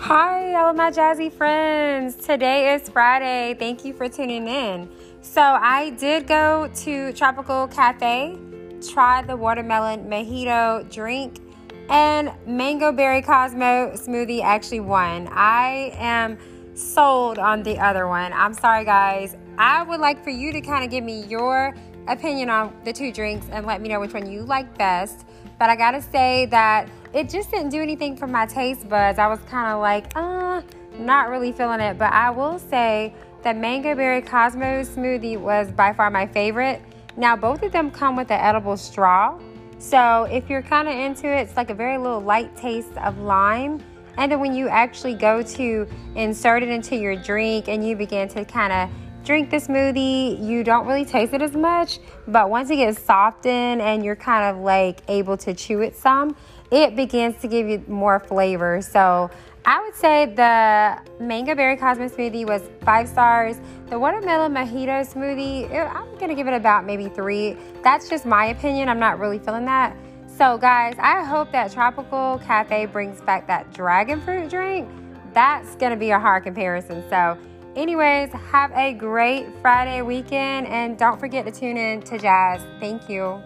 Hi, all of my jazzy friends. Today is Friday. Thank you for tuning in. So, I did go to Tropical Cafe, try the watermelon mojito drink, and mango berry Cosmo smoothie actually won. I am sold on the other one. I'm sorry, guys. I would like for you to kind of give me your opinion on the two drinks and let me know which one you like best. But I gotta say that it just didn't do anything for my taste buds. I was kind of like, uh, not really feeling it. But I will say that Mango Berry Cosmo smoothie was by far my favorite. Now, both of them come with an edible straw. So if you're kind of into it, it's like a very little light taste of lime. And then when you actually go to insert it into your drink and you begin to kind of drink the smoothie, you don't really taste it as much. But once it gets softened and you're kind of like able to chew it some, it begins to give you more flavor. So I would say the mango berry Cosmo smoothie was five stars. The watermelon mojito smoothie, eh, I'm gonna give it about maybe three. That's just my opinion. I'm not really feeling that. So, guys, I hope that Tropical Cafe brings back that dragon fruit drink. That's gonna be a hard comparison. So, anyways, have a great Friday weekend and don't forget to tune in to Jazz. Thank you.